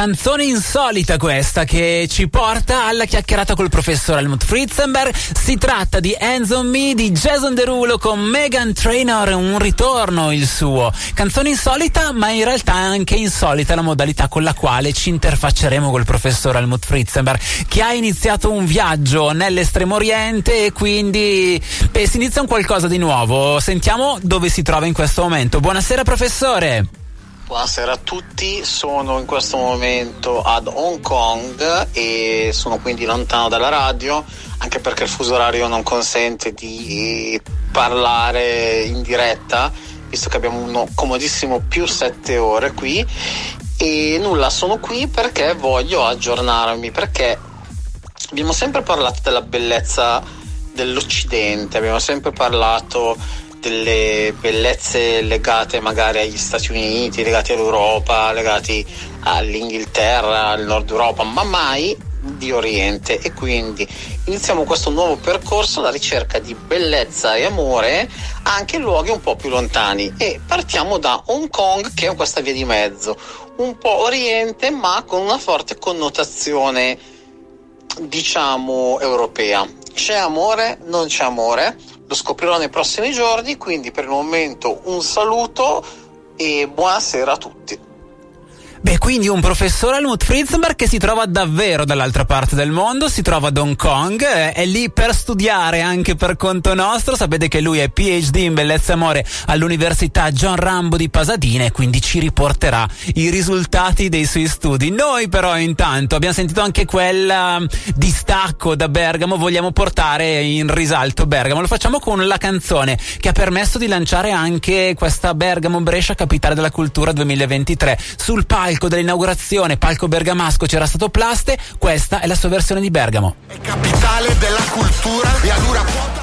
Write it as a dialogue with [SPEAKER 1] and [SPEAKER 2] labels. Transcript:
[SPEAKER 1] Canzone insolita questa che ci porta alla chiacchierata col professor Helmut Fritzenberg. Si tratta di Hands on Me di Jason Derulo con Megan Trainor, un ritorno il suo. Canzone insolita, ma in realtà anche insolita la modalità con la quale ci interfacceremo col professor Helmut Fritzenberg, che ha iniziato un viaggio nell'estremo oriente e quindi beh, si inizia un qualcosa di nuovo. Sentiamo dove si trova in questo momento. Buonasera professore.
[SPEAKER 2] Buonasera a tutti, sono in questo momento ad Hong Kong e sono quindi lontano dalla radio, anche perché il fuso orario non consente di parlare in diretta, visto che abbiamo uno comodissimo più 7 ore qui. E nulla, sono qui perché voglio aggiornarmi, perché abbiamo sempre parlato della bellezza dell'Occidente, abbiamo sempre parlato delle bellezze legate magari agli Stati Uniti, legate all'Europa, legati all'Inghilterra, al Nord Europa, ma mai di Oriente. E quindi iniziamo questo nuovo percorso alla ricerca di bellezza e amore anche in luoghi un po' più lontani. E partiamo da Hong Kong che è questa via di mezzo, un po' oriente ma con una forte connotazione diciamo europea. C'è amore, non c'è amore, lo scoprirò nei prossimi giorni, quindi per il momento un saluto e buonasera a tutti.
[SPEAKER 1] Beh, quindi un professore Helmut Fritzenberg che si trova davvero dall'altra parte del mondo, si trova ad Hong Kong, eh, è lì per studiare anche per conto nostro. Sapete che lui è PhD in bellezza e amore all'Università John Rambo di Pasadena e quindi ci riporterà i risultati dei suoi studi. Noi però intanto abbiamo sentito anche quel um, distacco da Bergamo, vogliamo portare in risalto Bergamo. Lo facciamo con la canzone che ha permesso di lanciare anche questa Bergamo Brescia Capitale della Cultura 2023 sul palco palco dell'inaugurazione, palco bergamasco, c'era stato Plaste, questa è la sua versione di Bergamo.
[SPEAKER 3] È capitale della cultura e allora